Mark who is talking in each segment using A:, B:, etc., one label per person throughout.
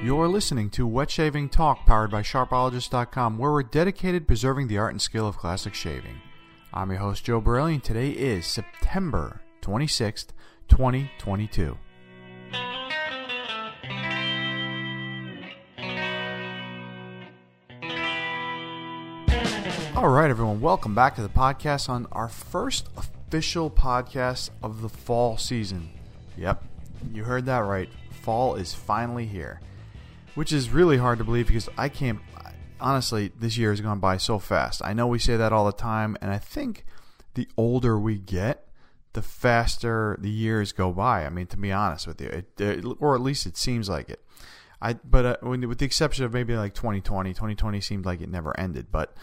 A: You're listening to Wet Shaving Talk, powered by Sharpologist.com, where we're dedicated preserving the art and skill of classic shaving. I'm your host, Joe Borelli, and today is September 26th, 2022. All right, everyone, welcome back to the podcast on our first official podcast of the fall season. Yep, you heard that right. Fall is finally here, which is really hard to believe because I can't. Honestly, this year has gone by so fast. I know we say that all the time, and I think the older we get, the faster the years go by. I mean, to be honest with you, it, it, or at least it seems like it. I but uh, with the exception of maybe like 2020, 2020 seemed like it never ended, but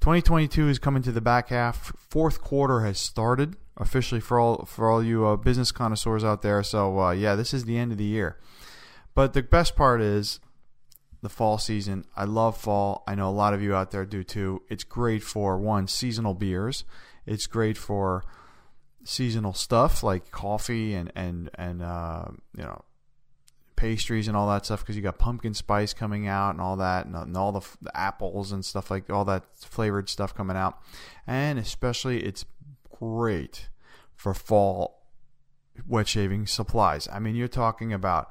A: 2022 is coming to the back half. Fourth quarter has started officially for all for all you uh, business connoisseurs out there. So uh, yeah, this is the end of the year. But the best part is the fall season. I love fall. I know a lot of you out there do too. It's great for one seasonal beers. It's great for seasonal stuff like coffee and and and uh, you know pastries and all that stuff because you got pumpkin spice coming out and all that and, and all the, the, apples and stuff like all that flavored stuff coming out and especially it's great for fall wet shaving supplies i mean you're talking about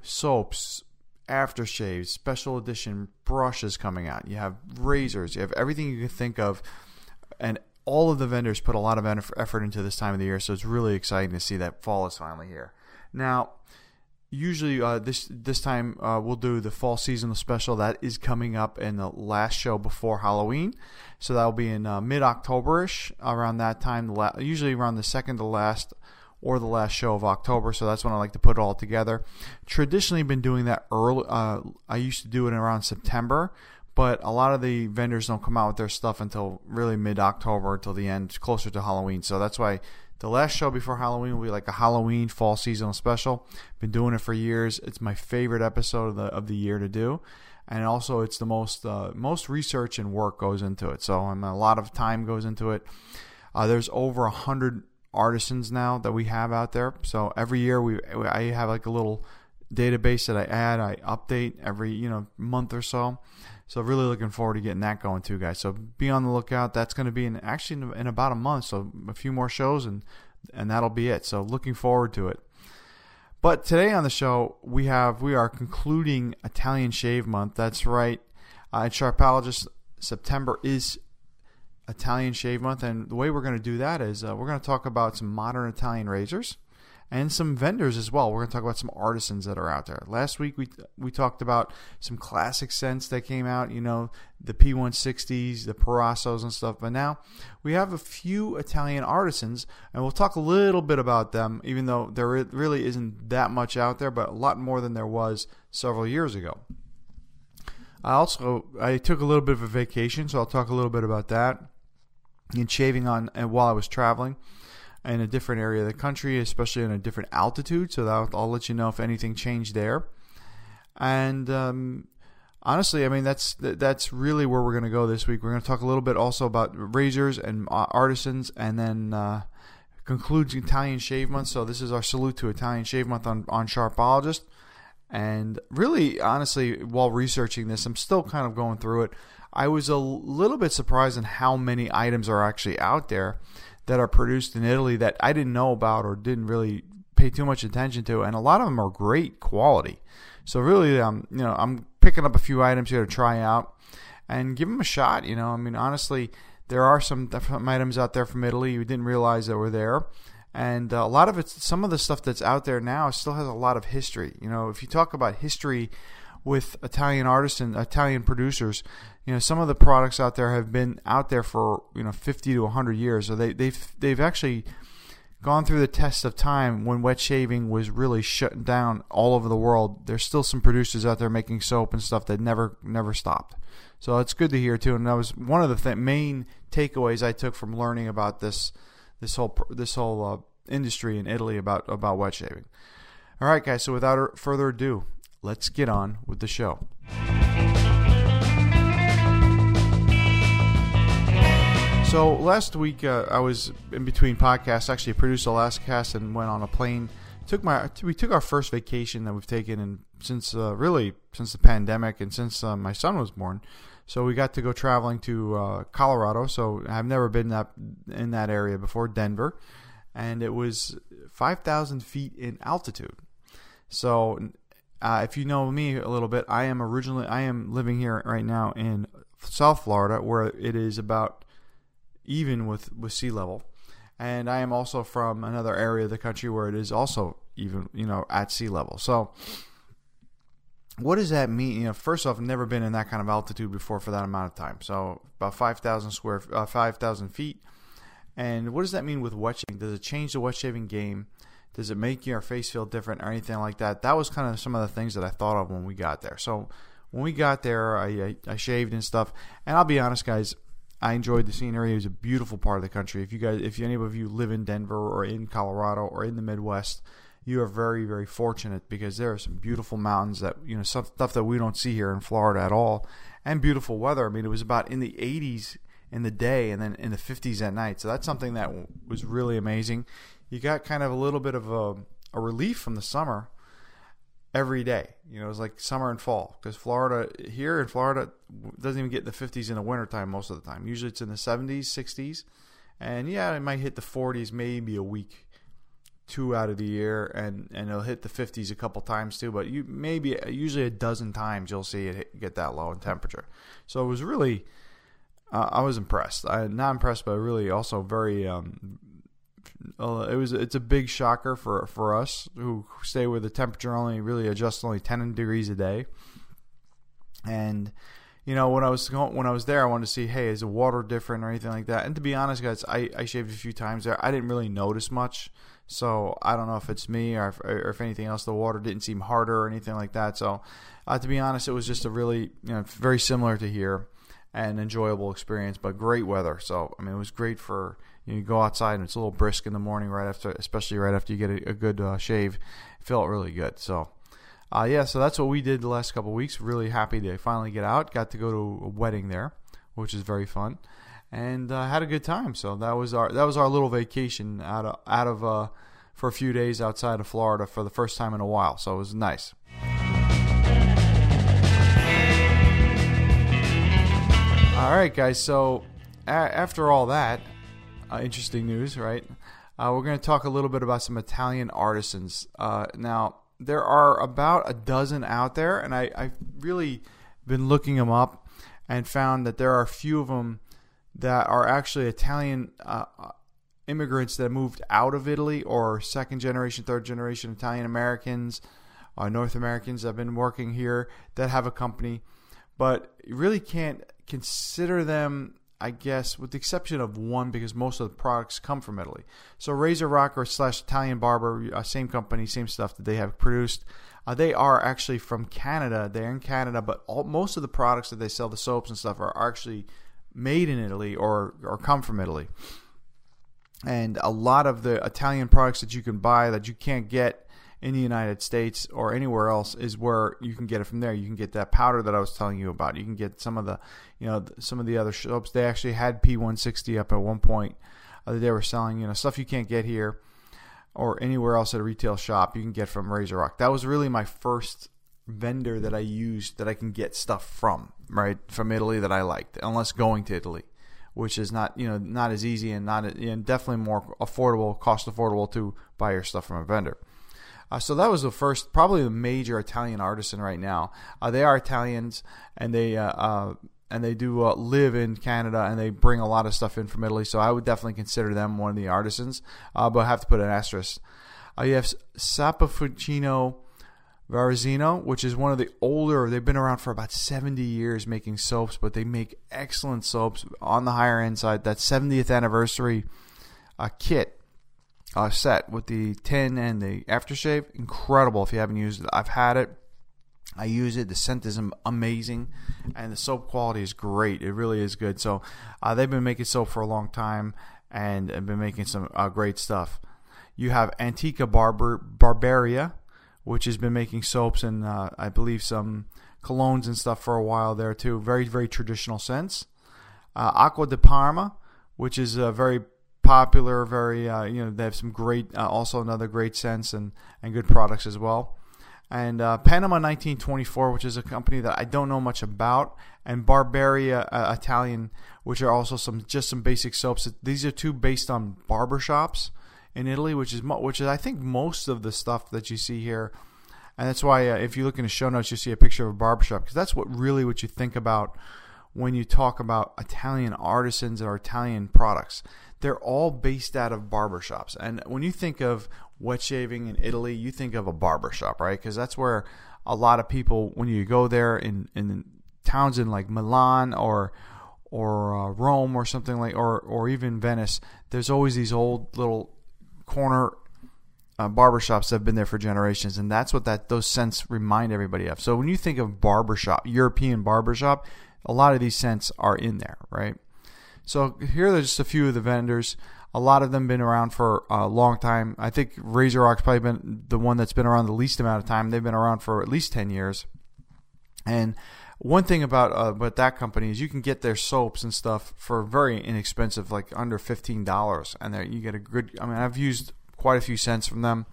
A: soaps aftershaves special edition brushes coming out you have razors you have everything you can think of and all of the vendors put a lot of effort into this time of the year so it's really exciting to see that fall is finally here now usually uh, this this time uh, we'll do the fall seasonal special that is coming up in the last show before Halloween. So that'll be in uh, mid Octoberish around that time. usually around the second to last or the last show of October. So that's when I like to put it all together. Traditionally, been doing that early. Uh, I used to do it around September. But a lot of the vendors don't come out with their stuff until really mid October, until the end, closer to Halloween. So that's why the last show before Halloween will be like a Halloween fall seasonal special. Been doing it for years. It's my favorite episode of the of the year to do, and also it's the most uh, most research and work goes into it. So a lot of time goes into it. Uh, there's over a hundred artisans now that we have out there. So every year we I have like a little database that I add, I update every you know month or so. So really looking forward to getting that going too, guys. So be on the lookout. That's going to be in actually in, in about a month. So a few more shows and and that'll be it. So looking forward to it. But today on the show we have we are concluding Italian Shave Month. That's right. Uh, at Sharpologist, September is Italian Shave Month, and the way we're going to do that is uh, we're going to talk about some modern Italian razors and some vendors as well. We're going to talk about some artisans that are out there. Last week we we talked about some classic scents that came out, you know, the P160s, the Prorasos and stuff. But now we have a few Italian artisans, and we'll talk a little bit about them, even though there really isn't that much out there, but a lot more than there was several years ago. I also I took a little bit of a vacation, so I'll talk a little bit about that and shaving on and while I was traveling in a different area of the country, especially in a different altitude. So that I'll let you know if anything changed there. And um, honestly, I mean that's that's really where we're going to go this week. We're going to talk a little bit also about razors and artisans, and then uh, concludes Italian Shave Month. So this is our salute to Italian Shave Month on on Sharpologist. And really, honestly, while researching this, I'm still kind of going through it. I was a little bit surprised in how many items are actually out there that are produced in Italy that I didn't know about or didn't really pay too much attention to, and a lot of them are great quality. So really, um, you know, I'm picking up a few items here to try out and give them a shot. You know, I mean, honestly, there are some, items out there from Italy you didn't realize that were there. And uh, a lot of it, some of the stuff that's out there now still has a lot of history. You know, if you talk about history with Italian artists and Italian producers, you know some of the products out there have been out there for you know 50 to 100 years. So they they've they've actually gone through the test of time when wet shaving was really shut down all over the world. There's still some producers out there making soap and stuff that never never stopped. So it's good to hear too. And that was one of the th- main takeaways I took from learning about this this whole this whole uh, industry in Italy about about wet shaving. All right guys. So without further ado let's get on with the show So last week uh, I was in between podcasts. Actually, produced the last cast and went on a plane. Took my we took our first vacation that we've taken in since uh, really since the pandemic and since uh, my son was born. So we got to go traveling to uh, Colorado. So I've never been that in that area before, Denver, and it was 5,000 feet in altitude. So uh, if you know me a little bit, I am originally I am living here right now in South Florida, where it is about even with with sea level, and I am also from another area of the country where it is also even you know at sea level. So what does that mean? You know, first off, I've never been in that kind of altitude before for that amount of time. So about five thousand square, uh, five thousand feet. And what does that mean with wet shaving? Does it change the wet shaving game? Does it make your face feel different or anything like that? That was kind of some of the things that I thought of when we got there. So when we got there, I, I, I shaved and stuff. And I'll be honest, guys, I enjoyed the scenery. It was a beautiful part of the country. If you guys, if any of you live in Denver or in Colorado or in the Midwest, you are very very fortunate because there are some beautiful mountains that you know stuff that we don't see here in Florida at all, and beautiful weather. I mean, it was about in the 80s in the day and then in the 50s at night. So that's something that was really amazing. You got kind of a little bit of a, a relief from the summer every day. You know, it was like summer and fall because Florida here in Florida doesn't even get the 50s in the wintertime most of the time. Usually it's in the 70s, 60s, and yeah, it might hit the 40s maybe a week two out of the year, and and it'll hit the 50s a couple times too. But you maybe usually a dozen times you'll see it get that low in temperature. So it was really, uh, I was impressed. I not impressed, but really also very. Um, uh, it was it's a big shocker for for us who stay where the temperature only really adjusts only 10 degrees a day, and you know, when I was going, when I was there, I wanted to see, hey, is the water different or anything like that? And to be honest, guys, I, I shaved a few times there. I didn't really notice much. So I don't know if it's me or if, or if anything else. The water didn't seem harder or anything like that. So uh, to be honest, it was just a really you know very similar to here and enjoyable experience, but great weather. So I mean, it was great for you, know, you go outside and it's a little brisk in the morning right after, especially right after you get a, a good uh, shave. It felt really good. So. Uh, yeah, so that's what we did the last couple weeks. Really happy to finally get out. Got to go to a wedding there, which is very fun and uh, had a good time. So that was our that was our little vacation out of out of uh, for a few days outside of Florida for the first time in a while. So it was nice. All right, guys. So a- after all that, uh, interesting news, right? Uh, we're going to talk a little bit about some Italian artisans. Uh, now, there are about a dozen out there, and I, I've really been looking them up and found that there are a few of them that are actually Italian uh, immigrants that moved out of Italy or second generation, third generation Italian Americans, uh, North Americans that have been working here that have a company, but really can't consider them. I guess, with the exception of one, because most of the products come from Italy. So Razor Rocker slash Italian Barber, uh, same company, same stuff that they have produced. Uh, they are actually from Canada. They're in Canada, but all, most of the products that they sell, the soaps and stuff, are actually made in Italy or or come from Italy. And a lot of the Italian products that you can buy that you can't get in the United States or anywhere else is where you can get it from there. You can get that powder that I was telling you about. You can get some of the, you know, some of the other soaps. They actually had P160 up at one point uh, that they were selling, you know, stuff you can't get here or anywhere else at a retail shop. You can get from RazoRock. That was really my first vendor that I used that I can get stuff from, right? From Italy that I liked, unless going to Italy, which is not, you know, not as easy and not and definitely more affordable, cost affordable to buy your stuff from a vendor. Uh, so that was the first, probably the major Italian artisan right now. Uh, they are Italians, and they uh, uh and they do uh, live in Canada, and they bring a lot of stuff in from Italy. So I would definitely consider them one of the artisans, uh, but I have to put an asterisk. you have Saponificio Varesino, which is one of the older. They've been around for about 70 years making soaps, but they make excellent soaps on the higher end side. That 70th anniversary uh, kit uh, set with the tin and the aftershave, incredible. If you haven't used it, I've had it. I use it. The scent is amazing, and the soap quality is great. It really is good. So uh, they've been making soap for a long time and have been making some uh, great stuff. You have Antica Barber Barberia which has been making soaps and uh, I believe some colognes and stuff for a while there too. Very, very traditional scents. Uh, Acqua di Parma, which is a very popular, very uh, you know they have some great, uh, also another great sense and and good products as well. and uh, Panama 1924, which is a company that I don't know much about, and Barberia uh, Italian, which are also some just some basic soaps. These are two based on barbershops in Italy, which is which is I think most of the stuff that you see here, and that's why uh, if you look in the show notes, you see a picture of a barbershop because that's what really what you think about when you talk about Italian artisans or Italian products. They're all based out of barbershops, and when you think of wet shaving in Italy, you think of a barbershop, right? Because that's where a lot of people, when you go there in in towns in like Milan or or uh, Rome or something like, or or even Venice, there's always these old little corner uh, barbershops that have been there for generations, and that's what that those scents remind everybody of. So when you think of barbershop, European barbershop, a lot of these scents are in there, right? So here are just a few of the vendors. A lot of them been around for a long time. I think RazoRock's probably been the one that's been around the least amount of time. They've been around for at least ten years. And one thing about uh, about that company is you can get their soaps and stuff for very inexpensive, like under fifteen dollars, and you get a good. I mean, I've used quite a few scents from them,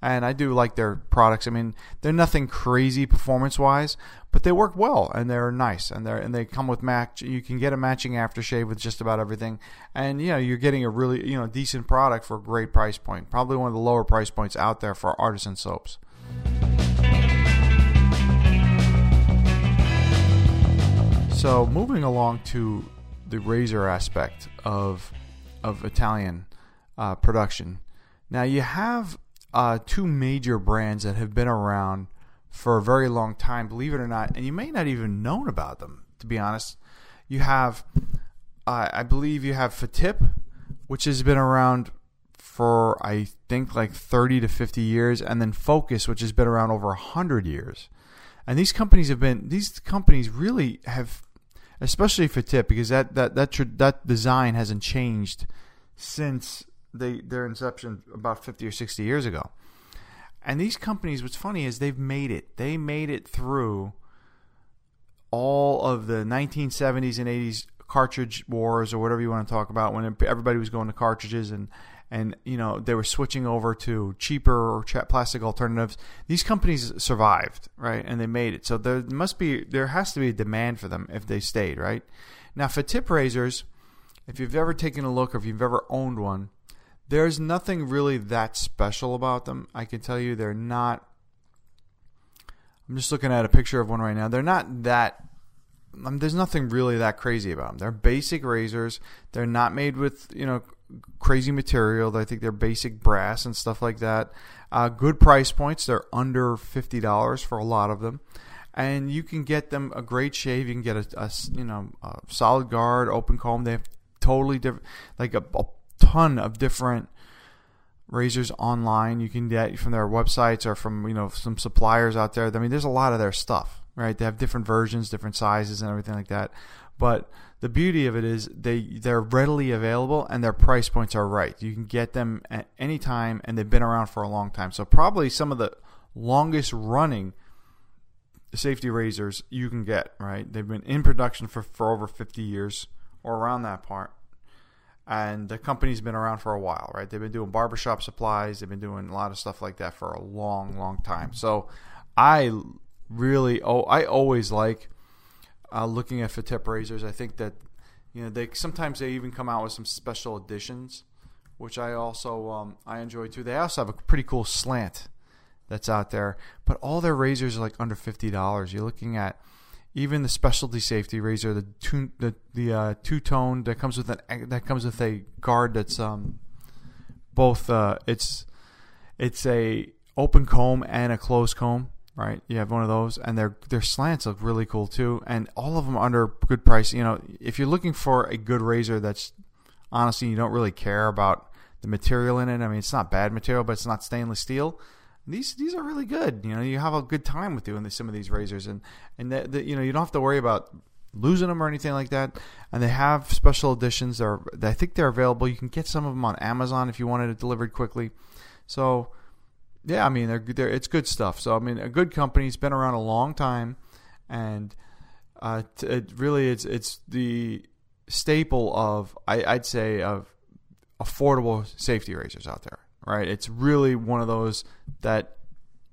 A: and I do like their products. I mean, they're nothing crazy performance wise, but they work well and they're nice and they and they come with match. You can get a matching aftershave with just about everything, and you know you're getting a really you know decent product for a great price point. Probably one of the lower price points out there for artisan soaps. So moving along to the razor aspect of of Italian uh, production. Now you have uh, two major brands that have been around for a very long time, believe it or not, and you may not even known about them. To be honest, you have, uh, I believe you have Fatip, which has been around for I think like 30 to 50 years, and then Focus, which has been around over 100 years. And these companies have been these companies really have especially Fatip because that that that that design hasn't changed since they their inception about 50 or 60 years ago. And these companies what's funny is they've made it. They made it through all of the 1970s and 80s cartridge wars or whatever you want to talk about when everybody was going to cartridges and and you know they were switching over to cheaper or plastic alternatives. These companies survived, right, and they made it. So there must be there has to be a demand for them if they stayed, right. Now Fatip razors, if you've ever taken a look or if you've ever owned one, there's nothing really that special about them. I can tell you they're not. I'm just looking at a picture of one right now. They're not that um, there's nothing really that crazy about them. They're basic razors. They're not made with you know crazy material. I think they're basic brass and stuff like that. Uh, good price points. They're under fifty dollars for a lot of them, and you can get them a great shave. You can get a, a you know a solid guard, open comb. They have totally different, like a, a ton of different razors online. You can get from their websites or from you know some suppliers out there. I mean, there's a lot of their stuff, right? They have different versions, different sizes, and everything like that. But the beauty of it is they they're readily available and their price points are right. You can get them at any time and they've been around for a long time. So probably some of the longest running safety razors you can get, right? They've been in production for, for over 50 years or around that part. And the company's been around for a while, right? They've been doing barbershop supplies, they've been doing a lot of stuff like that for a long, long time. So I really oh I always like uh, looking at Fatip razors, I think that you know they sometimes they even come out with some special editions, which I also um, I enjoy too. They also have a pretty cool slant that's out there, but all their razors are like under fifty dollars. You're looking at even the specialty safety razor, the two the the uh, two tone that comes with an that comes with a guard that's um both uh, it's it's a open comb and a closed comb right? You have one of those, and their their slants look really cool too, and all of them under good price. You know, if you're looking for a good razor that's honestly you don't really care about the material in it. I mean, it's not bad material, but it's not stainless steel. These these are really good. You know, you have a good time with doing some of these razors, and and the, you know you don't have to worry about losing them or anything like that. And they have special editions. They're I think they're available. You can get some of them on Amazon if you wanted it delivered quickly. So yeah, I mean, they're, they're it's good stuff. So I mean, a good company. It's been around a long time, and uh, it really it's it's the staple of I, I'd say of affordable safety razors out there. Right? It's really one of those that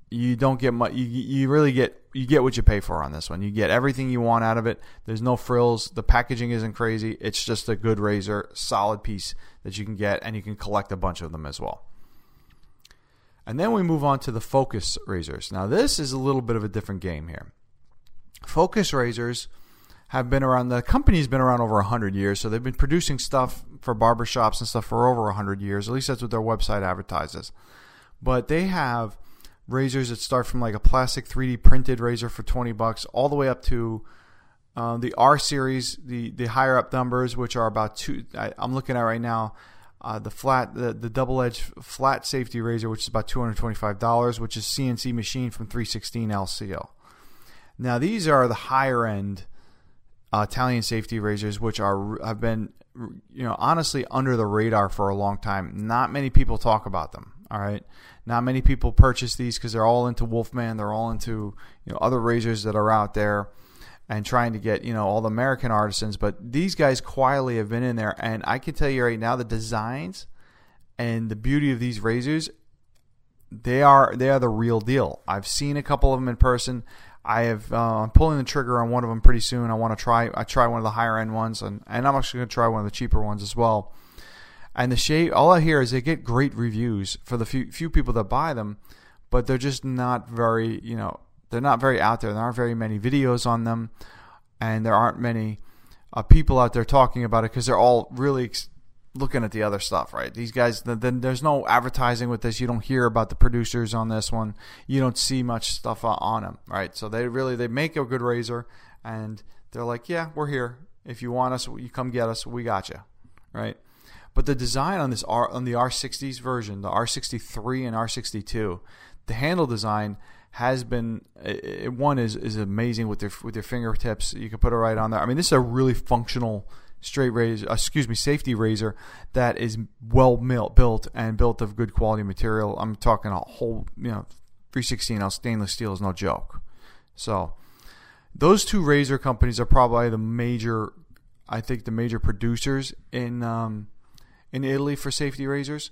A: you don't get much. You, you really get you get what you pay for on this one. You get everything you want out of it. There's no frills. The packaging isn't crazy. It's just a good razor, solid piece that you can get, and you can collect a bunch of them as well. And then we move on to the Focus razors. Now this is a little bit of a different game here. Focus razors have been around. The company's been around over hundred years, so they've been producing stuff for barbershops and stuff for over hundred years. At least that's what their website advertises. But they have razors that start from like a plastic 3D printed razor for 20 bucks all the way up to uh, the R series, the the higher up numbers, which are about two. I, am looking at right now. Uh, the flat, the, the double edged flat safety razor, which is about two hundred twenty five dollars, which is CNC machine from three sixteen LCL. Now these are the higher end uh, Italian safety razors, which are have been, you know, honestly under the radar for a long time. Not many people talk about them. All right, not many people purchase these because they're all into Wolfman. They're all into you know other razors that are out there and trying to get you know all the American artisans. But these guys quietly have been in there, and I can tell you right now the designs and the beauty of these razors, they are they are the real deal. I've seen a couple of them in person. I have uh, I'm pulling the trigger on one of them pretty soon. I want to try I try one of the higher end ones, and and I'm actually going to try one of the cheaper ones as well. And the shave, all I hear is they get great reviews for the few few people that buy them, but they're just not very, you know, they're not very out there. There aren't very many videos on them, and there aren't many uh, people out there talking about it because they're all really ex- looking at the other stuff, right? These guys, then there's no advertising with this. You don't hear about the producers on this one. You don't see much stuff on them, right? So they really they make a good razor, and they're like, yeah, we're here. If you want us, you come get us. We got you, right? But the design on this R on the R60s version, the R63 and R62, the handle design has been it, one is is amazing with their with your fingertips. You can put it right on there. I mean, this is a really functional straight razor, excuse me, safety razor that is well built and built of good quality material. I'm talking a whole, you know, 316 ounce stainless steel is no joke. So those two razor companies are probably the major, I think, the major producers in um, in Italy for safety razors,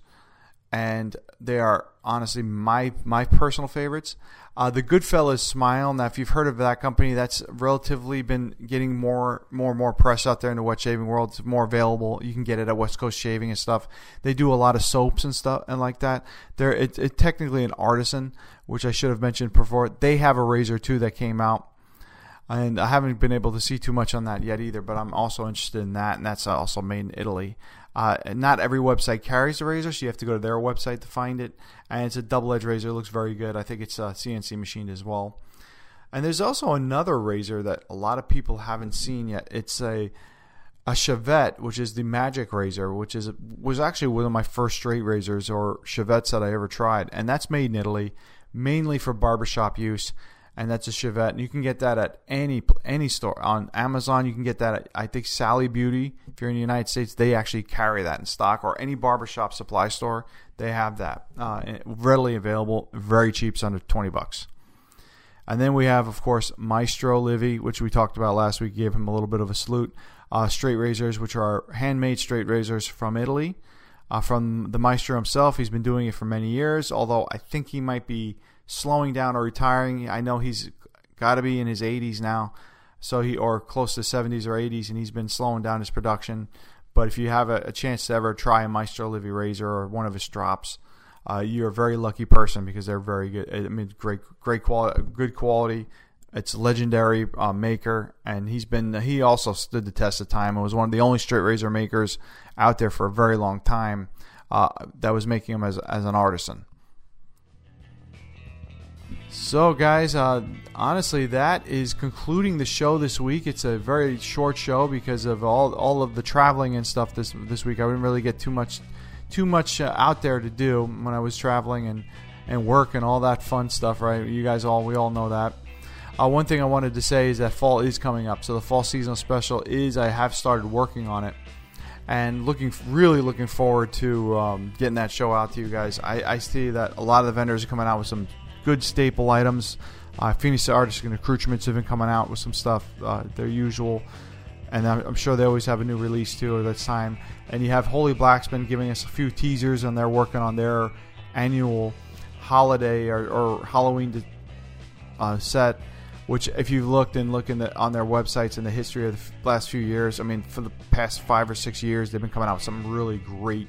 A: and they are honestly my my personal favorites. Uh, the Goodfellas Smile. Now, if you've heard of that company, that's relatively been getting more more and more press out there in the wet shaving world. It's more available. You can get it at West Coast Shaving and stuff. They do a lot of soaps and stuff and like that. They're it, it technically an artisan, which I should have mentioned before. They have a razor too that came out and I haven't been able to see too much on that yet either. But I'm also interested in that, and that's also made in Italy. Uh, not every website carries the razor, so you have to go to their website to find it. And it's a double edged razor. It looks very good. I think it's a CNC machined as well. And there's also another razor that a lot of people haven't seen yet. It's a a Shavette, which is the Magic Razor, which is was actually one of my first straight razors or Shavettes that I ever tried, and that's made in Italy, mainly for barbershop use and that's a Shavette. And you can get that at any any store on Amazon. You can get that at I think Sally Beauty. If you're in the United States, they actually carry that in stock, or any barbershop supply store they have that uh, readily available, very cheap, it's under twenty bucks. And then we have, of course, Maestro Livi, which we talked about last week. Gave him a little bit of a salute. Uh, straight razors, which are handmade straight razors from Italy, uh, from the Maestro himself. He's been doing it for many years, although I think he might be slowing down or retiring. I know he's got to be in his 80s now, so he or close to 70s or 80s, and he's been slowing down his production. But if you have a, a chance to ever try a Maestro Livi razor or one of his drops, uh, you're a very lucky person because they're very good. I mean, great, great quality, good quality. It's legendary uh, maker, and he's been he also stood the test of time. and was one of the only straight razor makers out there for a very long time uh, that was making them as as an artisan. So, guys, uh, honestly, that is concluding the show this week. It's a very short show because of all all of the traveling and stuff this this week. I didn't really get too much too much uh, out there to do when I was traveling and and work and all that fun stuff. Right? You guys all we all know that. Uh, one thing I wanted to say is that fall is coming up, so the fall seasonal special is I have started working on it and looking really looking forward to um, getting that show out to you guys. I, I see that a lot of the vendors are coming out with some good staple items. Uh, Phoenix Artisan Accoutrements have been coming out with some stuff, uh, their usual, and I'm, I'm, sure they always have a new release too at time. And you have Holy Blacksman giving us a few teasers, and they're working on their annual holiday or, or Halloween uh, set. Which, if you've looked and looking on their websites in the history of the last few years, I mean, for the past five or six years, they've been coming out with some really great,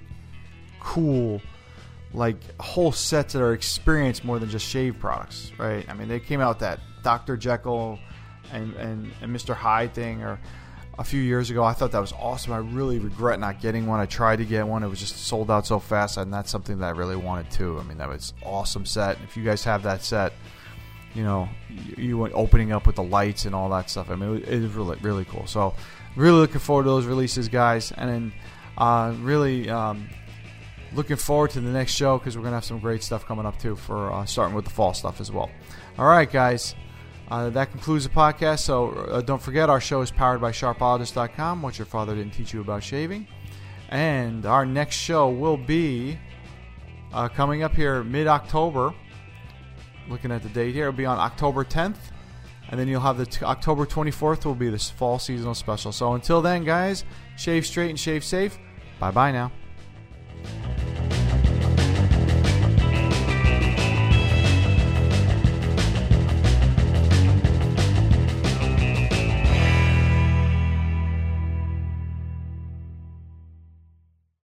A: cool, like whole sets that are experienced more than just shave products, right? I mean, they came out with that Dr. Jekyll and, and, and Mr. Hyde thing, or a few years ago. I thought that was awesome. I really regret not getting one. I tried to get one. It was just sold out so fast, and that's something that I really wanted too. I mean, that was awesome set. If you guys have that set, you know, you, opening up with the lights and all that stuff. I mean, it was really really cool. So, really looking forward to those releases, guys, and then uh, really um, looking forward to the next show because we're gonna have some great stuff coming up too for uh, starting with the fall stuff as well. All right, guys. Uh, that concludes the podcast. So uh, don't forget, our show is powered by Sharpologist.com. What your father didn't teach you about shaving. And our next show will be uh, coming up here mid October looking at the date here, it'll be on October 10th. And then you'll have the t- October 24th will be this fall seasonal special. So until then, guys, shave straight and shave safe. Bye bye now.